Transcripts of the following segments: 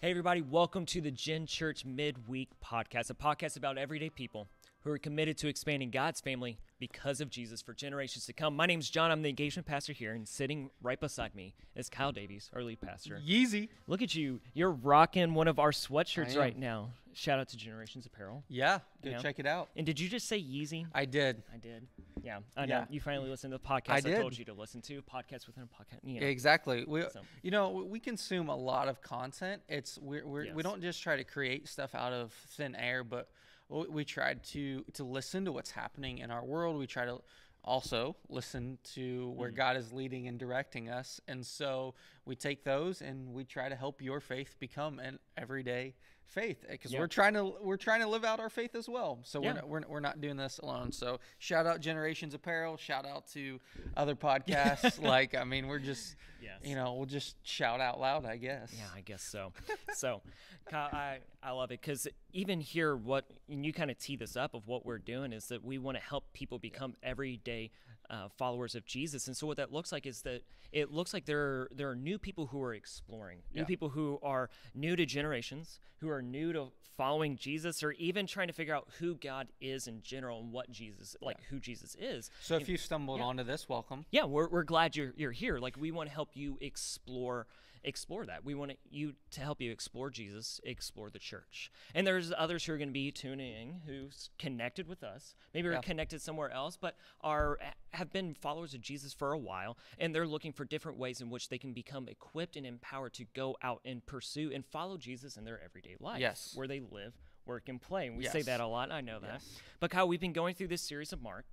Hey, everybody, welcome to the Gen Church Midweek Podcast, a podcast about everyday people who are committed to expanding God's family because of Jesus for generations to come. My name's John. I'm the engagement pastor here, and sitting right beside me is Kyle Davies, our lead pastor. Yeezy. Look at you. You're rocking one of our sweatshirts right now. Shout out to Generations Apparel. Yeah, go Yeah. check it out. And did you just say Yeezy? I did. I did. Yeah, I know. Yeah. You finally listened to the podcast I I, did. told you to listen to. Podcast within a podcast. You know. Exactly. We, So- you know, we consume a lot of content. It's we're, we're Yes. we don't just try to create stuff out of thin air, but we, we try to to listen to what's happening in our world. We try to also listen to where mm. God is leading and directing us, and so we take those and we try to help your faith become an everyday faith eh, because Yeah. we're trying to we're trying to live out our faith as well. So Yeah. we're, not, we're we're not doing this alone. So shout out Generations Apparel. Shout out to other podcasts. like I mean, we're just Yes. you know we'll just shout out loud. I guess. Yeah, I guess so. so, Kyle, I, I love it because even here, what and you kind of tee this up of what we're doing is that we want to help people become everyday uh, followers of Jesus. And so, what that looks like is that it looks like there are, there are new people who are exploring, new Yeah. people who are new to generations, who are new to following Jesus, or even trying to figure out who God is in general and what Jesus, like who Jesus is. So if you stumbled yeah. onto this, welcome. yeah we're, we're glad you're, you're here like we want to help you explore explore that. We want you to help you explore jesus explore the church. And there's others who are going to be tuning in who's connected with us maybe are connected somewhere else but are have been followers of jesus for a while and they're looking for different ways in which they can become equipped and empowered to go out and pursue and follow jesus in their everyday life Yes. where they live work and play. And we say that a lot i know that. Yes. but kyle we've been going through this series of mark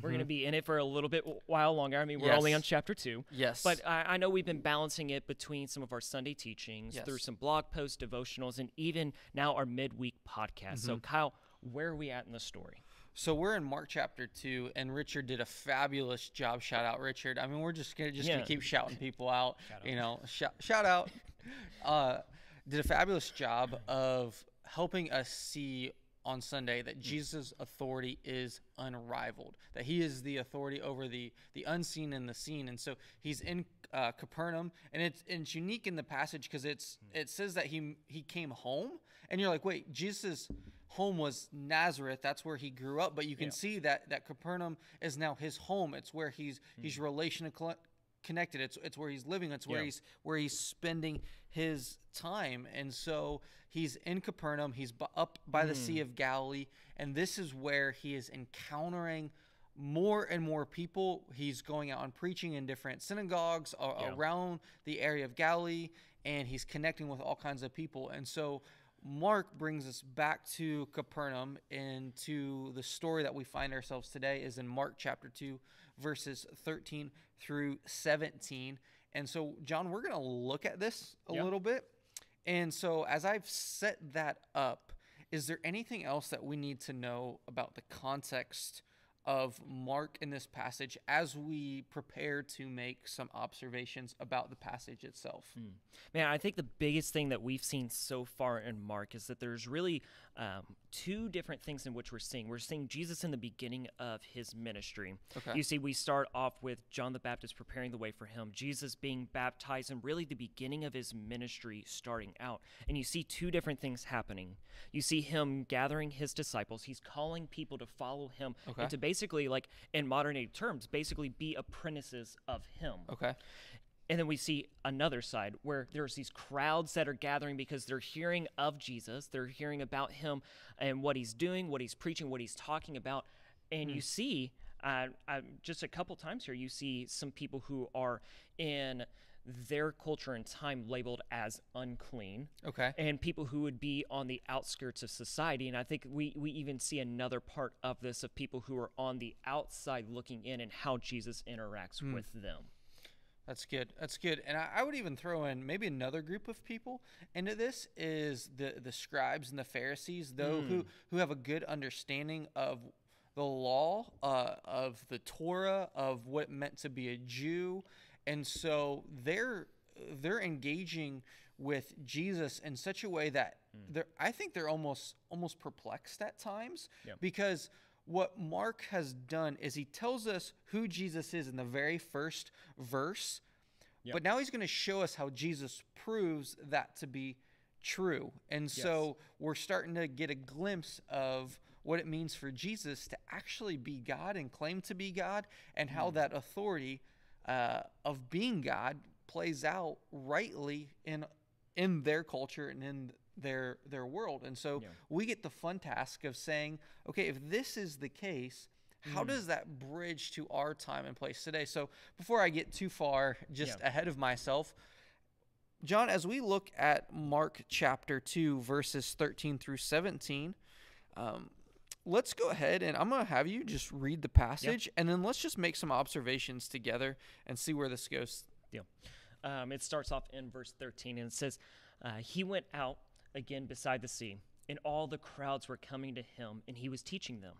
we're going to be in it for a little bit while longer. I mean, we're only on chapter two. Yes. But I, I know we've been balancing it between some of our Sunday teachings, through some blog posts, devotionals, and even now our midweek podcast. So, Mm-hmm. Kyle, where are we at in the story? So we're in Mark chapter two, and Richard did a fabulous job. Shout out, Richard. I mean, we're just gonna just Yeah. gonna keep shouting people out. Shout you know, shout shout out. Uh, did a fabulous job of helping us see on Sunday that mm. Jesus' authority is unrivaled. That he is the authority over the the unseen and the seen. And so he's in uh, Capernaum, and it's and it's unique in the passage because it's mm. it says that he he came home, and you're like, wait, Jesus' home was Nazareth. That's where he grew up. But you can Yeah. see that that Capernaum is now his home. It's where he's he's mm. relational connected. It's it's where he's living. It's where Yeah. he's where he's spending his time. And so he's in Capernaum. He's up by the Sea hmm. of Galilee, and this is where he is encountering more and more people. He's going out and preaching in different synagogues a- Yeah. around the area of Galilee, and he's connecting with all kinds of people. And so Mark brings us back to Capernaum and to the story that we find ourselves today is in Mark chapter 2 verses 13 through 17. And so John, we're going to look at this a little bit. And so as I've set that up, is there anything else that we need to know about the context of Mark in this passage as we prepare to make some observations about the passage itself? Man, I think the biggest thing that we've seen so far in Mark is that there's really um, two different things in which we're seeing. We're seeing Jesus in the beginning of his ministry. Okay. You see, we start off with John the Baptist preparing the way for him, Jesus being baptized, and really the beginning of his ministry starting out. And you see two different things happening. You see him gathering his disciples, he's calling people to follow him Okay. and to basically, like in modern day terms, basically be apprentices of him. Okay. And then we see another side where there's these crowds that are gathering because they're hearing of Jesus, they're hearing about him and what he's doing, what he's preaching, what he's talking about. And you see, uh, uh, just a couple times here, you see some people who are in their culture and time labeled as unclean Okay. and people who would be on the outskirts of society. And I think we, we even see another part of this of people who are on the outside looking in and how Jesus interacts with them. That's good. That's good. And I, I would even throw in maybe another group of people into this is the the scribes and the Pharisees, though who who have a good understanding of the law, uh, of the Torah, of what it meant to be a Jew, and so they're they're engaging with Jesus in such a way that they're I think they're almost almost perplexed at times Yeah. because what Mark has done is he tells us who Jesus is in the very first verse, Yep. but now he's going to show us how Jesus proves that to be true. And so we're starting to get a glimpse of what it means for Jesus to actually be God and claim to be God, and how Hmm. that authority uh, of being God plays out rightly in in their culture and in their their world. And so Yeah. we get the fun task of saying, okay, if this is the case, how does that bridge to our time and place today? So before I get too far just Yeah. ahead of myself, John, as we look at Mark chapter 2, verses 13 through 17, um, let's go ahead and I'm going to have you just read the passage and then let's just make some observations together and see where this goes. deal. Um, it starts off in verse 13 and it says, uh, He went out again beside the sea, and all the crowds were coming to him, and he was teaching them.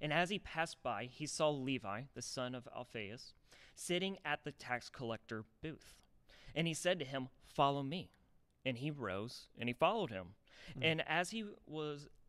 And as he passed by, he saw Levi, the son of Alphaeus, sitting at the tax collector booth. And he said to him, Follow me. And he rose and he followed him. And as he was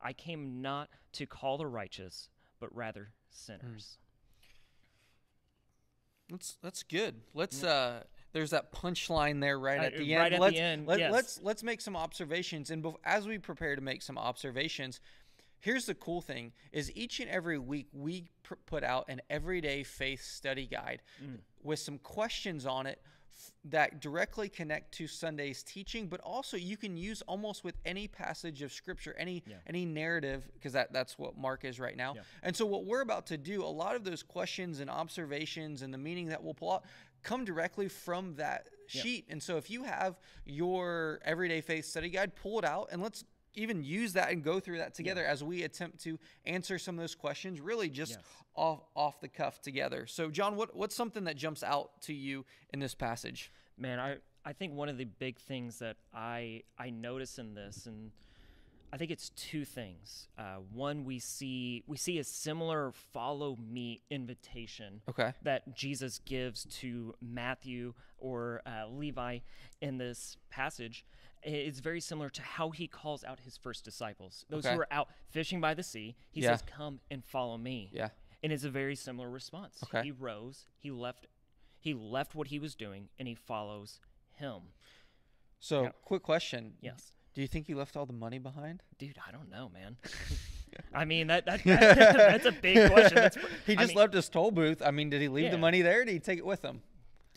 I came not to call the righteous, but rather sinners. That's that's good. Let's uh there's that punchline there right at the right end. at the let's, end, Let, yes. Let's let's make some observations and as we prepare to make some observations, here's the cool thing is each and every week we pr- put out an everyday faith study guide Mm. with some questions on it that directly connect to Sunday's teaching, but also you can use almost with any passage of scripture, any Yeah. any narrative, because that, that's what Mark is right now. Yeah. And so what we're about to do, a lot of those questions and observations and the meaning that we'll pull out come directly from that Yeah. sheet. And so if you have your everyday faith study guide, pull it out and let's even use that and go through that together as we attempt to answer some of those questions really just Yes. off off the cuff together. So John, what what's something that jumps out to you in this passage? Man, I, I think one of the big things that I I notice in this, and I think it's two things. Uh, one, we see we see a similar "follow me" invitation Okay. that Jesus gives to Matthew or uh, Levi in this passage. I- It's very similar to how he calls out his first disciples, those Okay. who are out fishing by the sea. He Yeah. says, "Come and follow me." Yeah. and it's a very similar response. Okay. He rose, he left, he left what he was doing, and he follows him. So Yeah. quick question. Yes, Do you think he left all the money behind? dude, I don't know, man. I mean that, that, that that's a big question. That's, He I just mean, left his toll booth. I mean, did he leave the money there? Did he take it with him?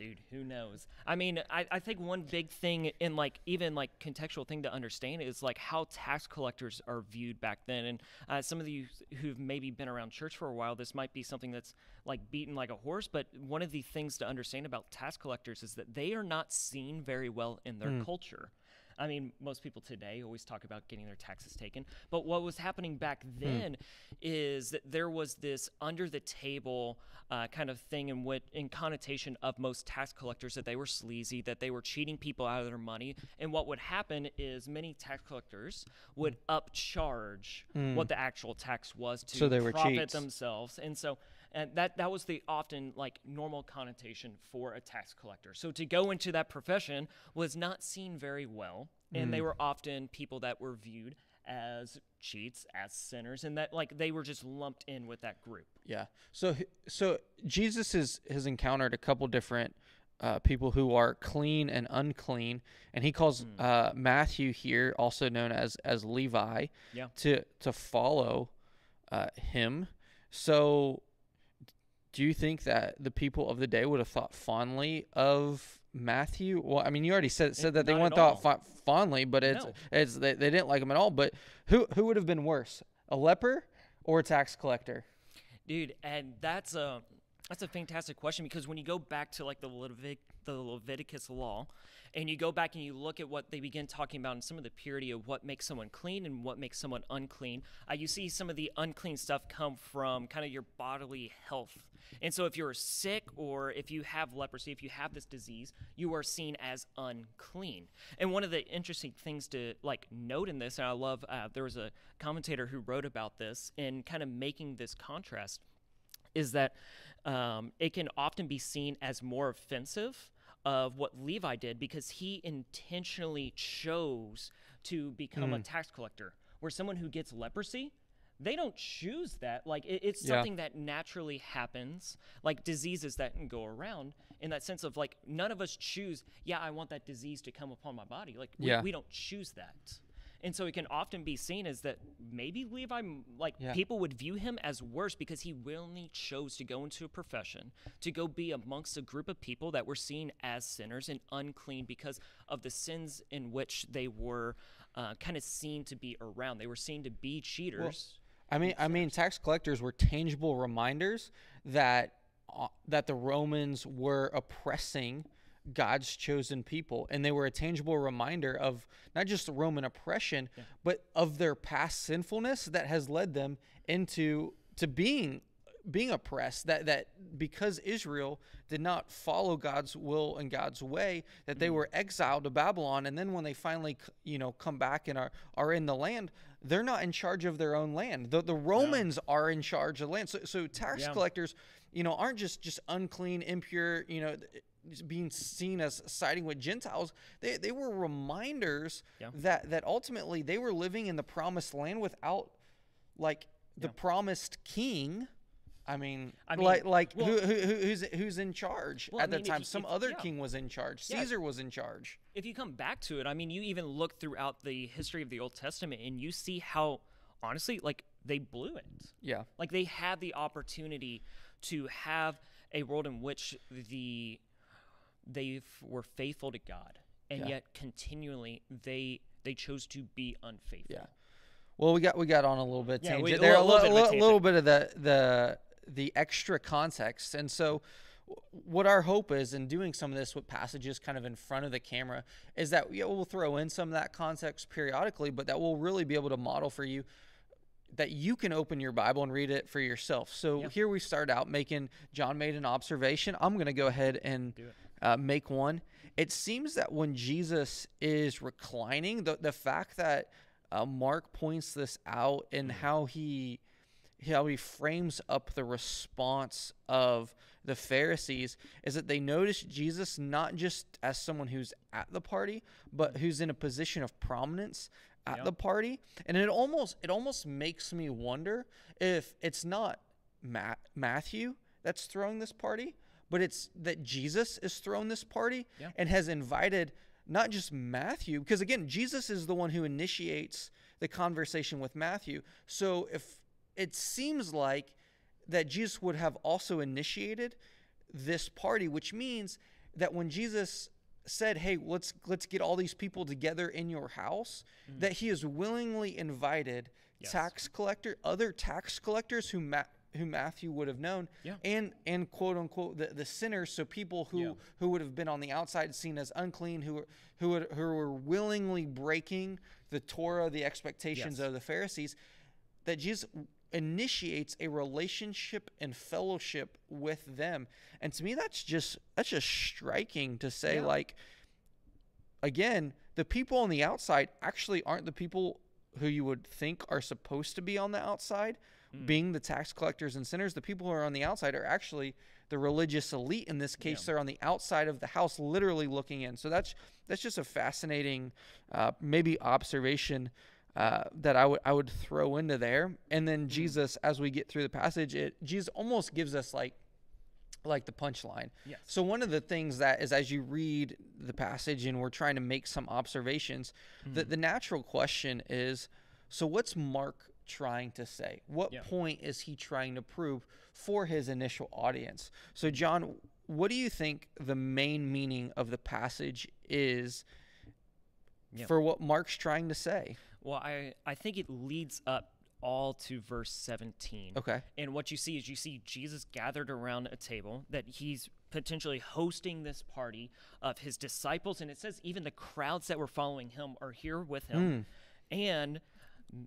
Dude who knows? I mean I, I think one big thing in like even like contextual thing to understand is like how tax collectors are viewed back then. And uh, some of you who've maybe been around church for a while this might be something that's like beaten like a horse but one of the things to understand about tax collectors is that they are not seen very well in their culture I mean, most people today always talk about getting their taxes taken. But what was happening back then is that there was this under the table uh, kind of thing in what in connotation of most tax collectors that they were sleazy, that they were cheating people out of their money. And what would happen is many tax collectors would upcharge what the actual tax was to So they were profit themselves. And so and that that was the often like normal connotation for a tax collector. So to go into that profession was not seen very well, and Mm. they were often people that were viewed as cheats, as sinners, and that like they were just lumped in with that group. Yeah. So so Jesus has has encountered a couple different uh, people who are clean and unclean, and he calls uh, Matthew here, also known as as Levi, Yeah. to to follow uh, him. So, do you think that the people of the day would have thought fondly of Matthew? Well, I mean, you already said said that they not weren't thought all. fondly, but it's No. it's they, they didn't like him at all. But who who would have been worse, a leper or a tax collector? dude and that's a That's a fantastic question because when you go back to like the Levitic, the Leviticus law, and you go back and you look at what they begin talking about and some of the purity of what makes someone clean and what makes someone unclean, uh, you see some of the unclean stuff come from kind of your bodily health. And so if you're sick or if you have leprosy, if you have this disease, you are seen as unclean. And one of the interesting things to like note in this, and I love uh, there was a commentator who wrote about this in kind of making this contrast, is that um, it can often be seen as more offensive of what Levi did because he intentionally chose to become mm. a tax collector. Where someone who gets leprosy, they don't choose that. Like it, it's yeah. something that naturally happens, like diseases that can go around. In that sense of like, none of us choose. Yeah, I want that disease to come upon my body. Like we, yeah. we don't choose that. And so it can often be seen as that maybe Levi, like yeah. people would view him as worse because he willingly chose to go into a profession, to go be amongst a group of people that were seen as sinners and unclean because of the sins in which they were uh, kind of seen to be around. They were seen to be cheaters. Well, I mean, I mean, tax collectors were tangible reminders that uh, that the Romans were oppressing God's chosen people. And they were a tangible reminder of not just Roman oppression, yeah. but of their past sinfulness that has led them into to being being oppressed that that because Israel did not follow God's will and God's way that they mm. were exiled to Babylon and then when they finally you know come back and are are in the land they're not in charge of their own land the the Romans no. are in charge of the land so so tax yeah. collectors you know aren't just just unclean impure you know being seen as siding with Gentiles, they, they were reminders yeah. that that ultimately they were living in the promised land without like the yeah. promised king. I mean, I mean like like well, who, who, who's who's in charge well, at I mean, that time? Some if, other yeah. king was in charge. Caesar was in charge. If you come back to it, I mean, you even look throughout the history of the Old Testament and you see how honestly, like they blew it. Yeah. Like they had the opportunity to have a world in which the they were faithful to God, and yeah. yet continually they they chose to be unfaithful. Yeah. Well, we got we got on a little bit yeah, we, there, a, little, little, bit, little bit of the the the extra context, and so what our hope is in doing some of this with passages kind of in front of the camera is that yeah, we'll throw in some of that context periodically, but that we'll really be able to model for you that you can open your Bible and read it for yourself. So yeah. here we start out making John made an observation. I'm going to go ahead and uh, make one. It seems that when Jesus is reclining, the, the fact that uh, Mark points this out and mm-hmm. how he how he frames up the response of the Pharisees is that they notice Jesus not just as someone who's at the party, but who's in a position of prominence at yep. the party. And it almost it almost makes me wonder if it's not Matt, Matthew that's throwing this party, but it's that Jesus is throwing this party yeah. and has invited not just Matthew, because again, Jesus is the one who initiates the conversation with Matthew. So if it seems like that Jesus would have also initiated this party, which means that when Jesus said, "Hey, let's let's get all these people together in your house," mm. that he has willingly invited yes. tax collector, other tax collectors who Ma- who Matthew would have known, yeah. and and quote unquote the, the sinners, so people who yeah. who would have been on the outside seen as unclean, who who would, who were willingly breaking the Torah, the expectations yes. of the Pharisees, that Jesus initiates a relationship and fellowship with them, and to me that's just that's just striking to say yeah. like again the people on the outside actually aren't the people who you would think are supposed to be on the outside mm. being the tax collectors and sinners. The people who are on the outside are actually the religious elite. In this case, yeah. they're on the outside of the house, literally looking in. So that's that's just a fascinating, uh, maybe observation uh, that I would I would throw into there. And then mm. Jesus, as we get through the passage, it Jesus almost gives us like like the punchline. Yes. So one of the things that is as you read the passage and we're trying to make some observations, mm. the, the natural question is, so what's Mark trying to say? What yeah. point is he trying to prove for his initial audience? So, John, what do you think the main meaning of the passage is yeah. for what Mark's trying to say? Well, I, I think it leads up all to verse 17. Okay. And what you see is you see Jesus gathered around a table that he's potentially hosting this party of his disciples. And it says even the crowds that were following him are here with him. Hmm. And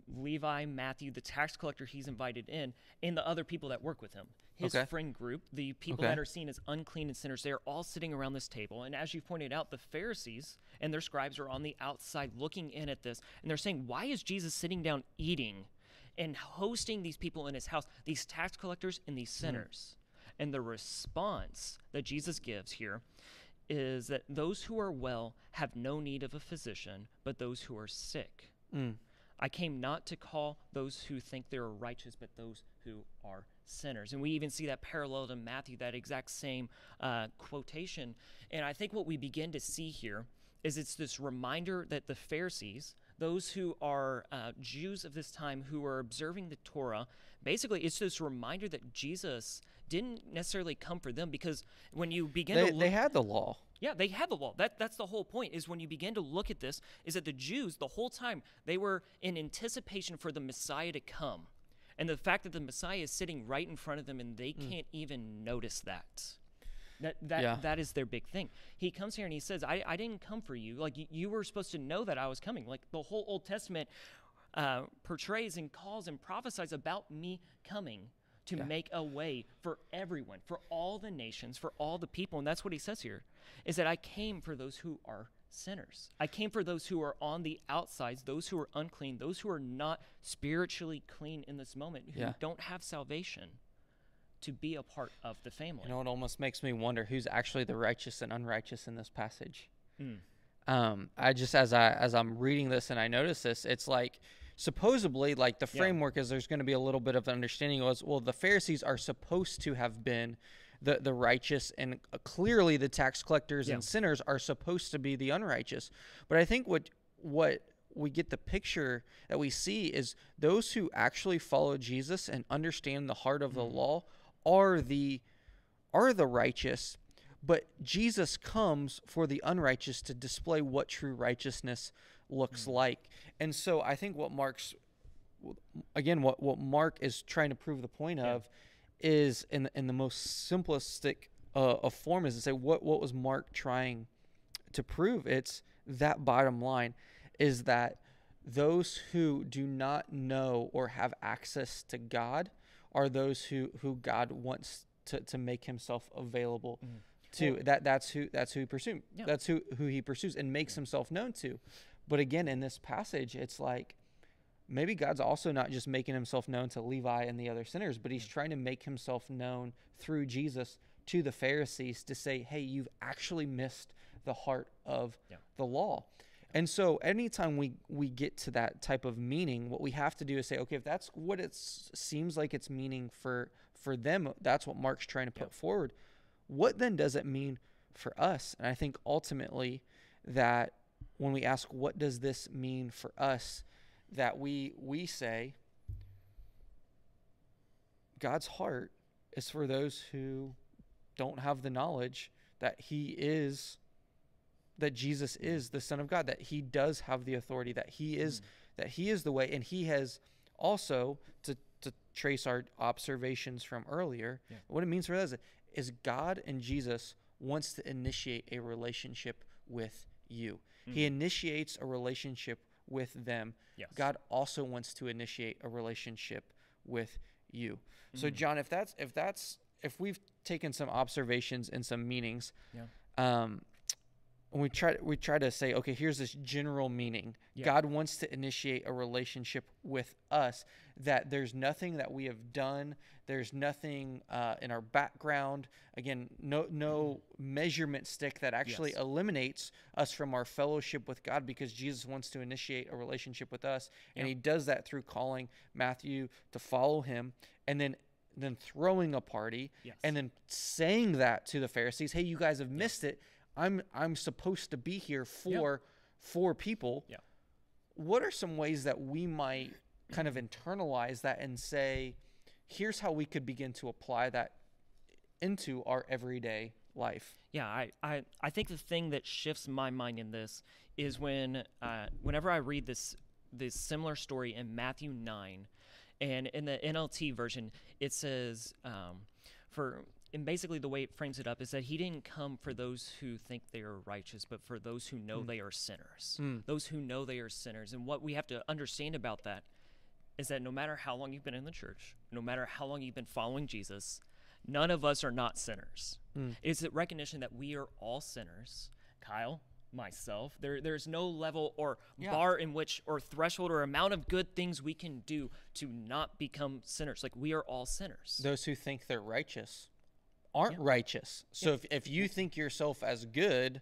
Levi, Matthew, the tax collector he's invited in, and the other people that work with him. His Okay. friend group, the people Okay. that are seen as unclean and sinners, they're all sitting around this table. And as you pointed out, the Pharisees and their scribes are on the outside looking in at this. And they're saying, Why is Jesus sitting down eating and hosting these people in his house, these tax collectors and these hmm. sinners? And the response that Jesus gives here is that those who are well have no need of a physician, but those who are sick. Hmm. I came not to call those who think they are righteous, but those who are sinners. And we even see that parallel to Matthew, that exact same uh, quotation. And I think what we begin to see here is it's this reminder that the Pharisees, those who are uh, Jews of this time who are observing the Torah, basically it's this reminder that Jesus didn't necessarily come for them because when you begin They, to look, they had the law. Yeah, they had the law. That that's the whole point. Is when you begin to look at this, is that the Jews the whole time they were in anticipation for the Messiah to come, and the fact that the Messiah is sitting right in front of them and they can't even notice that. That that Yeah. that is their big thing. He comes here and he says, "I I didn't come for you. Like you, you were supposed to know that I was coming. Like the whole Old Testament uh, portrays and calls and prophesies about me coming." To make a way for everyone, for all the nations, for all the people. And that's what he says here is that I came for those who are sinners. I came for those who are on the outsides, those who are unclean, those who are not spiritually clean in this moment, who Yeah. don't have salvation to be a part of the family. You know, it almost makes me wonder who's actually the righteous and unrighteous in this passage. Mm. Um, I just as I as I'm reading this and I notice this, it's like supposedly like the Yeah. framework is there's going to be a little bit of understanding was well the Pharisees are supposed to have been the the righteous and uh, clearly the tax collectors Yeah. and sinners are supposed to be the unrighteous. But I think what what we get the picture that we see is those who actually follow Jesus and understand the heart of the law are the are the righteous, but Jesus comes for the unrighteous to display what true righteousness looks like. And so I think what Mark's again what what Mark is trying to prove the point of is in the, in the most simplistic uh, of form is to say what what was Mark trying to prove? It's that bottom line is that those who do not know or have access to God are those who who God wants to, to make himself available to. Well- that that's who that's who he pursues. Yeah. That's who who he pursues and makes himself known to. But again, in this passage, it's like maybe God's also not just making himself known to Levi and the other sinners, but he's trying to make himself known through Jesus to the Pharisees to say, hey, you've actually missed the heart of Yeah. the law. And so anytime we, we get to that type of meaning, what we have to do is say, okay, if that's what it seems like it's meaning for for them, that's what Mark's trying to put forward. What then does it mean for us? And I think ultimately that when we ask what does this mean for us, that we we say God's heart is for those who don't have the knowledge that he is that Jesus is the son of God that he does have the authority that he is hmm. that he is the way. And he has also to to trace our observations from earlier Yeah. what it means for us is God and Jesus wants to initiate a relationship with you. He hmm. initiates a relationship with them Yes. God also wants to initiate a relationship with you. So Mm. John, if that's if that's if we've taken some observations and some meanings, Yeah. um, and we try we try to say, okay, here's this general meaning. Yeah. God wants to initiate a relationship with us. That there's nothing that we have done. There's nothing uh, in our background. Again, no no measurement stick that actually Yes. eliminates us from our fellowship with God because Jesus wants to initiate a relationship with us, and He does that through calling Matthew to follow Him, and then then throwing a party, Yes. and then saying that to the Pharisees, "Hey, you guys have missed it. I'm I'm supposed to be here for for people." Yeah. What are some ways that we might kind of internalize that and say, "Here's how we could begin to apply that into our everyday life." Yeah, I, I, I think the thing that shifts my mind in this is when uh, whenever I read this this similar story in Matthew nine, And in the NLT version, it says um, for and basically the way it frames it up is that he didn't come for those who think they are righteous, but for those who know hmm. they are sinners. Hmm. Those who know they are sinners. And what we have to understand about that is that no matter how long you've been in the church, no matter how long you've been following Jesus, none of us are not sinners. Hmm. It's a recognition that we are all sinners. Kyle, myself, there there's no level or Yeah. bar in which or threshold or amount of good things we can do to not become sinners. Like we are all sinners. Those who think they're righteous aren't righteous. So if, if you think yourself as good,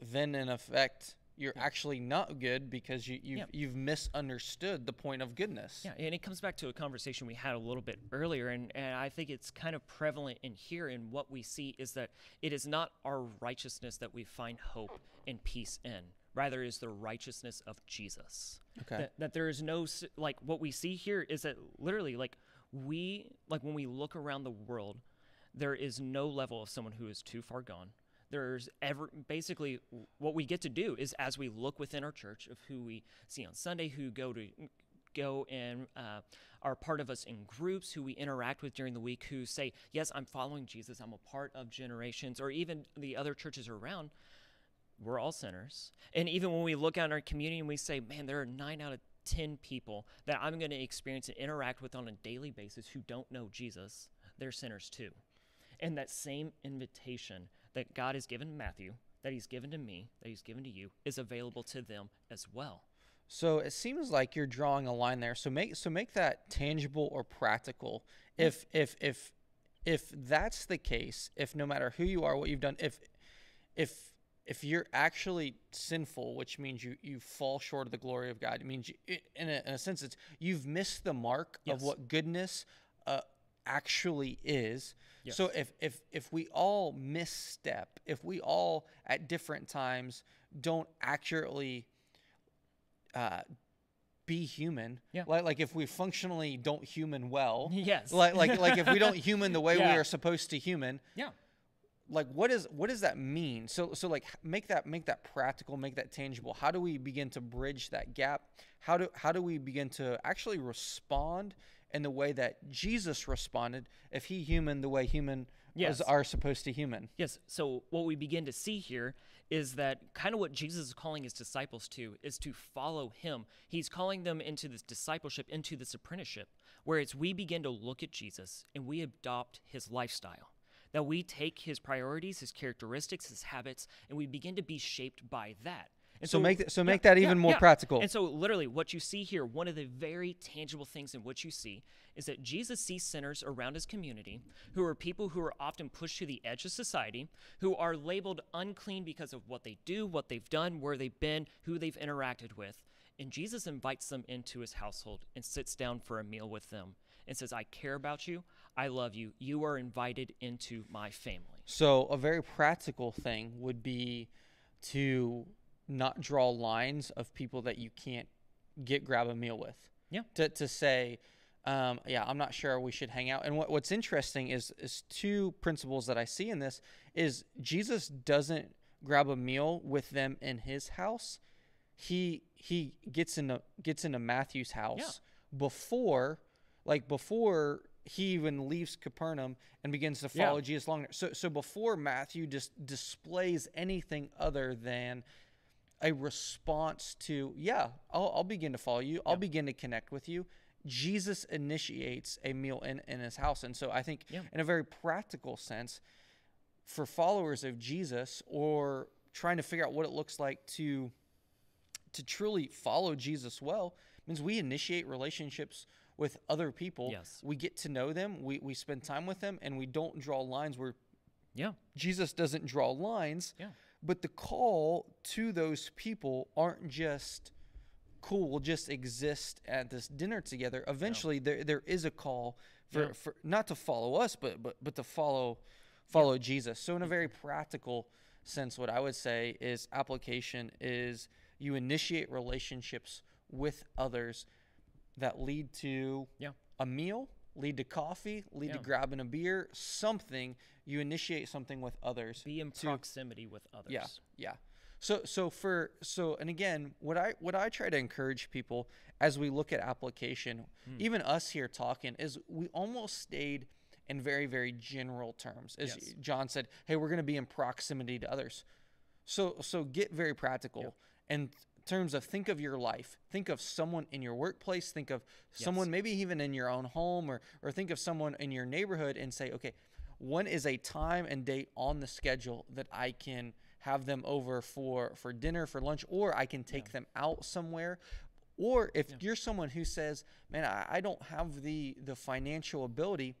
then in effect you're actually not good because you, you've, Yeah. you've misunderstood the point of goodness. Yeah, and it comes back to a conversation we had a little bit earlier, and, and I think it's kind of prevalent in here. And what we see is that it is not our righteousness that we find hope and peace in, rather, is the righteousness of Jesus. Okay. That, that there is no, like, what we see here is that literally, like, we, like, when we look around the world, there is no level of someone who is too far gone. There's ever basically what we get to do is as we look within our church of who we see on Sunday, who go to go and uh, are part of us in groups, who we interact with during the week, who say, "Yes, I'm following Jesus. I'm a part of generations," or even the other churches around. We're all sinners, and even when we look out in our community and we say, "Man, there are nine out of 10 people that I'm going to experience and interact with on a daily basis who don't know Jesus, they're sinners too. And that same invitation that God has given Matthew, that he's given to me, that he's given to you, is available to them as well. So it seems like you're drawing a line there. So make so make that tangible or practical. If if if if that's the case, if no matter who you are, what you've done, if if if you're actually sinful, which means you you fall short of the glory of God, it means you, it, in, a, in a sense it's you've missed the mark of what goodness uh, actually is. Yes. So if if if we all misstep, if we all at different times don't accurately uh, be human. Yeah. Like like if we functionally don't human well. Yes. Like like like if we don't human the way Yeah. we are supposed to human. Yeah. Like what is what does that mean? So so like make that make that practical, make that tangible. How do we begin to bridge that gap? How do how do we begin to actually respond in the way that Jesus responded if he human the way human Yes. are supposed to human? Yes. So what we begin to see here is that kind of what Jesus is calling his disciples to is to follow him. He's calling them into this discipleship, into this apprenticeship, where it's we begin to look at Jesus and we adopt his lifestyle. That we take his priorities, his characteristics, his habits, and we begin to be shaped by that. And So make th- so yeah, make that yeah, even more yeah. practical. And so, literally, what you see here, one of the very tangible things in what you see is that Jesus sees sinners around his community who are people who are often pushed to the edge of society, who are labeled unclean because of what they do, what they've done, where they've been, who they've interacted with. And Jesus invites them into his household and sits down for a meal with them and says, I care about you. I love you. You are invited into my family. So a very practical thing would be to not draw lines of people that you can't get grab a meal with. Yeah. To to say, um, yeah, I'm not sure we should hang out. And what, what's interesting is is two principles that I see in this is Jesus doesn't grab a meal with them in his house. He he gets into gets into Matthew's house before like before he even leaves Capernaum and begins to Yeah. follow Jesus longer. So so before Matthew just displays anything other than a response to yeah, I'll, I'll begin to follow you. I'll begin to connect with you. Jesus initiates a meal in, in his house. And so I think Yeah. in a very practical sense, for followers of Jesus or trying to figure out what it looks like to to truly follow Jesus well means we initiate relationships with other people. Yes. We get to know them, we, we spend time with them, and we don't draw lines where Yeah. Jesus doesn't draw lines. Yeah. But the call to those people aren't just cool, we'll just exist at this dinner together. Eventually there there is a call for, Yeah. for not to follow us, but but but to follow follow Jesus. So in a very mm-hmm. practical sense, what I would say is application is you initiate relationships with others that lead to Yeah. a meal, lead to coffee, lead to grabbing a beer, something. You initiate something with others. Be in to- proximity with others. yeah, yeah. So so for so and again, what I what I try to encourage people as we look at application, hmm. even us here talking, is we almost stayed in very very general terms. As Yes. John said, hey, we're going to be in proximity to others. So so get very practical in terms of think of your life. Think of someone in your workplace, think of someone maybe even in your own home or or think of someone in your neighborhood and say, okay, when is a time and date on the schedule that I can have them over for for dinner, for lunch, or I can take them out somewhere. Or if you're someone who says, "Man, I, I don't have the the financial ability,"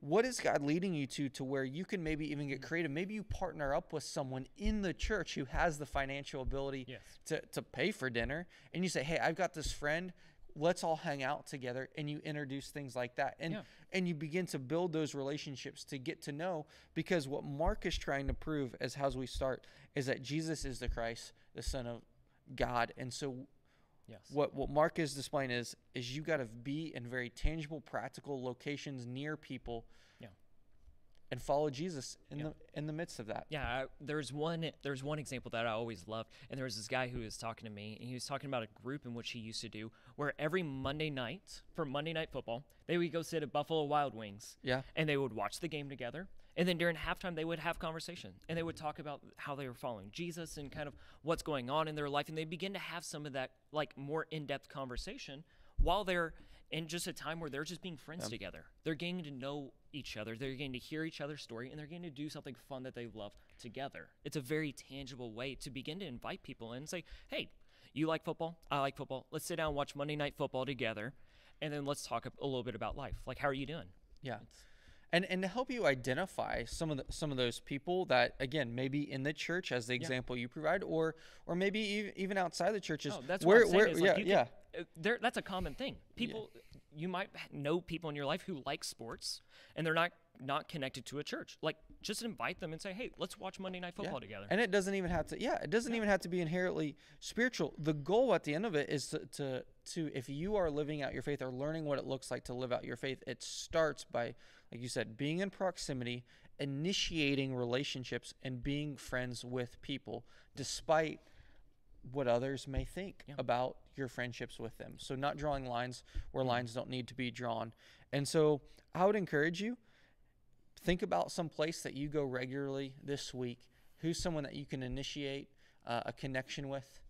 what is God leading you to to where you can maybe even get mm. creative? Maybe you partner up with someone in the church who has the financial ability Yes. to, to pay for dinner. And you say, Hey, I've got this friend. Let's all hang out together. And you introduce things like that. And Yeah. and you begin to build those relationships to get to know because what Mark is trying to prove as how we start is that Jesus is the Christ, the Son of God. And so Yes. what what Mark is displaying is is you got to be in very tangible, practical locations near people. Yeah. And follow Jesus in Yeah. the in the midst of that. Yeah, I, there's one there's one example that I always loved, and there was this guy who was talking to me, and he was talking about a group in which he used to do, where every Monday night for Monday Night Football, they would go sit at Buffalo Wild Wings, Yeah. and they would watch the game together, and then during halftime they would have conversation, and they would talk about how they were following Jesus and kind of what's going on in their life, and they begin to have some of that like more in-depth conversation while they're in just a time where they're just being friends together. They're getting to know each other. They're getting to hear each other's story, and they're getting to do something fun that they love together. It's a very tangible way to begin to invite people in and say, "Hey, you like football? I like football. Let's sit down and watch Monday Night Football together, and then let's talk a, a little bit about life. Like, how are you doing?" Yeah. And and to help you identify some of the, some of those people that again maybe in the church as the example you provide or or maybe even, outside the churches Oh, that's where what I'm saying. where is yeah like yeah Can, uh, there, that's a common thing. People, you might know people in your life who like sports, and they're not not connected to a church. Like, just invite them and say, "Hey, let's watch Monday Night Yeah. Football together." And it doesn't even have to yeah, it doesn't even have to be inherently spiritual. The goal at the end of it is to, to to if you are living out your faith or learning what it looks like to live out your faith, it starts by like you said, being in proximity, initiating relationships and being friends with people despite what others may think Yeah. about your friendships with them. So not drawing lines where lines don't need to be drawn. And so I would encourage you think about some place that you go regularly this week. Who's someone that you can initiate uh, a connection with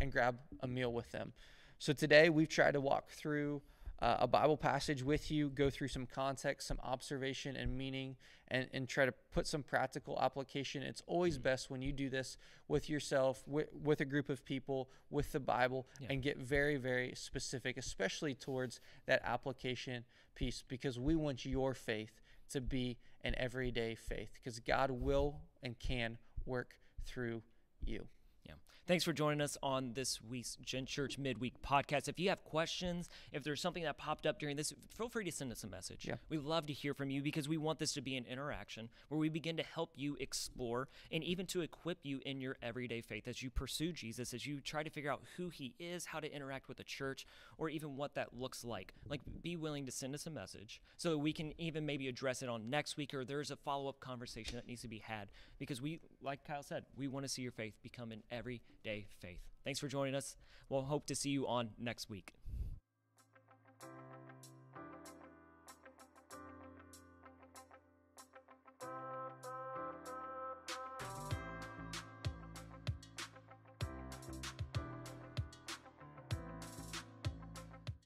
and grab a meal with them. So today we've tried to walk through uh, a Bible passage with you, go through some context, some observation and meaning, and, and try to put some practical application. It's always best when you do this with yourself, with, with a group of people, with the Bible, Yeah. and get very, very specific, especially towards that application piece, because we want your faith to be an everyday faith, because God will and can work through you. Yeah. Thanks for joining us on this week's Gen Church Midweek podcast. If you have questions, if there's something that popped up during this, feel free to send us a message. Yeah. We love to hear from you because we want this to be an interaction where we begin to help you explore and even to equip you in your everyday faith as you pursue Jesus, as you try to figure out who he is, how to interact with the church, or even what that looks like. Like, be willing to send us a message so that we can even maybe address it on next week or there's a follow up conversation that needs to be had because we, like Kyle said, we want to see your faith become an everyday faith. Thanks for joining us. We'll hope to see you on next week.